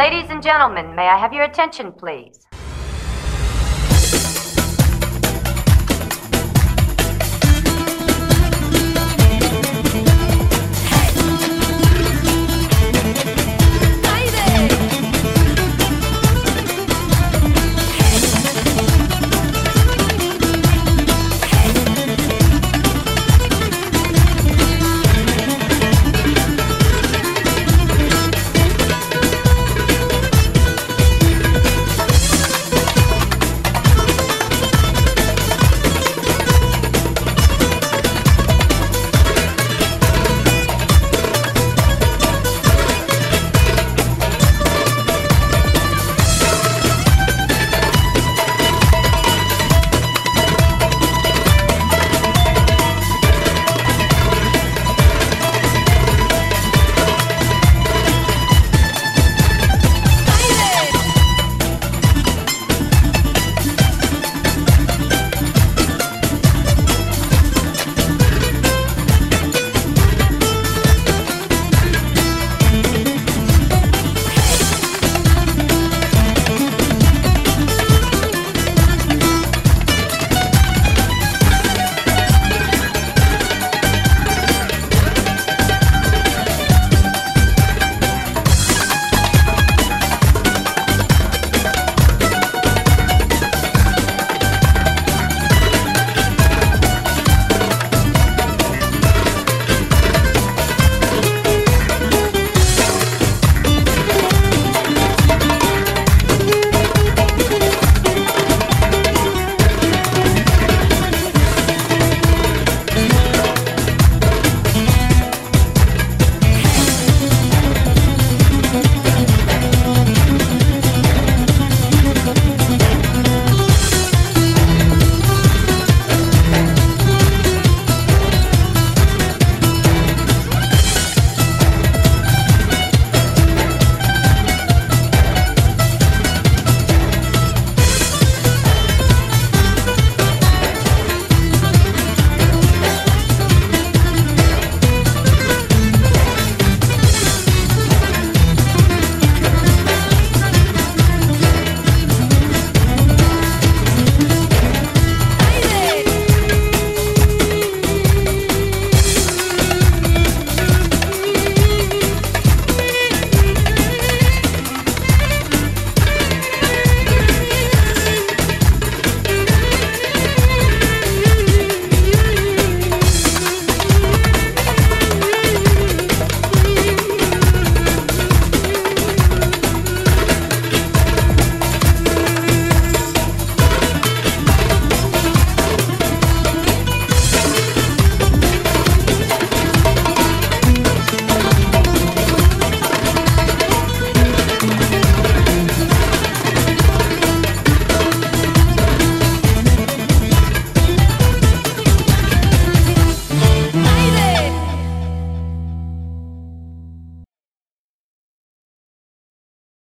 Ladies and gentlemen, may I have your attention, please?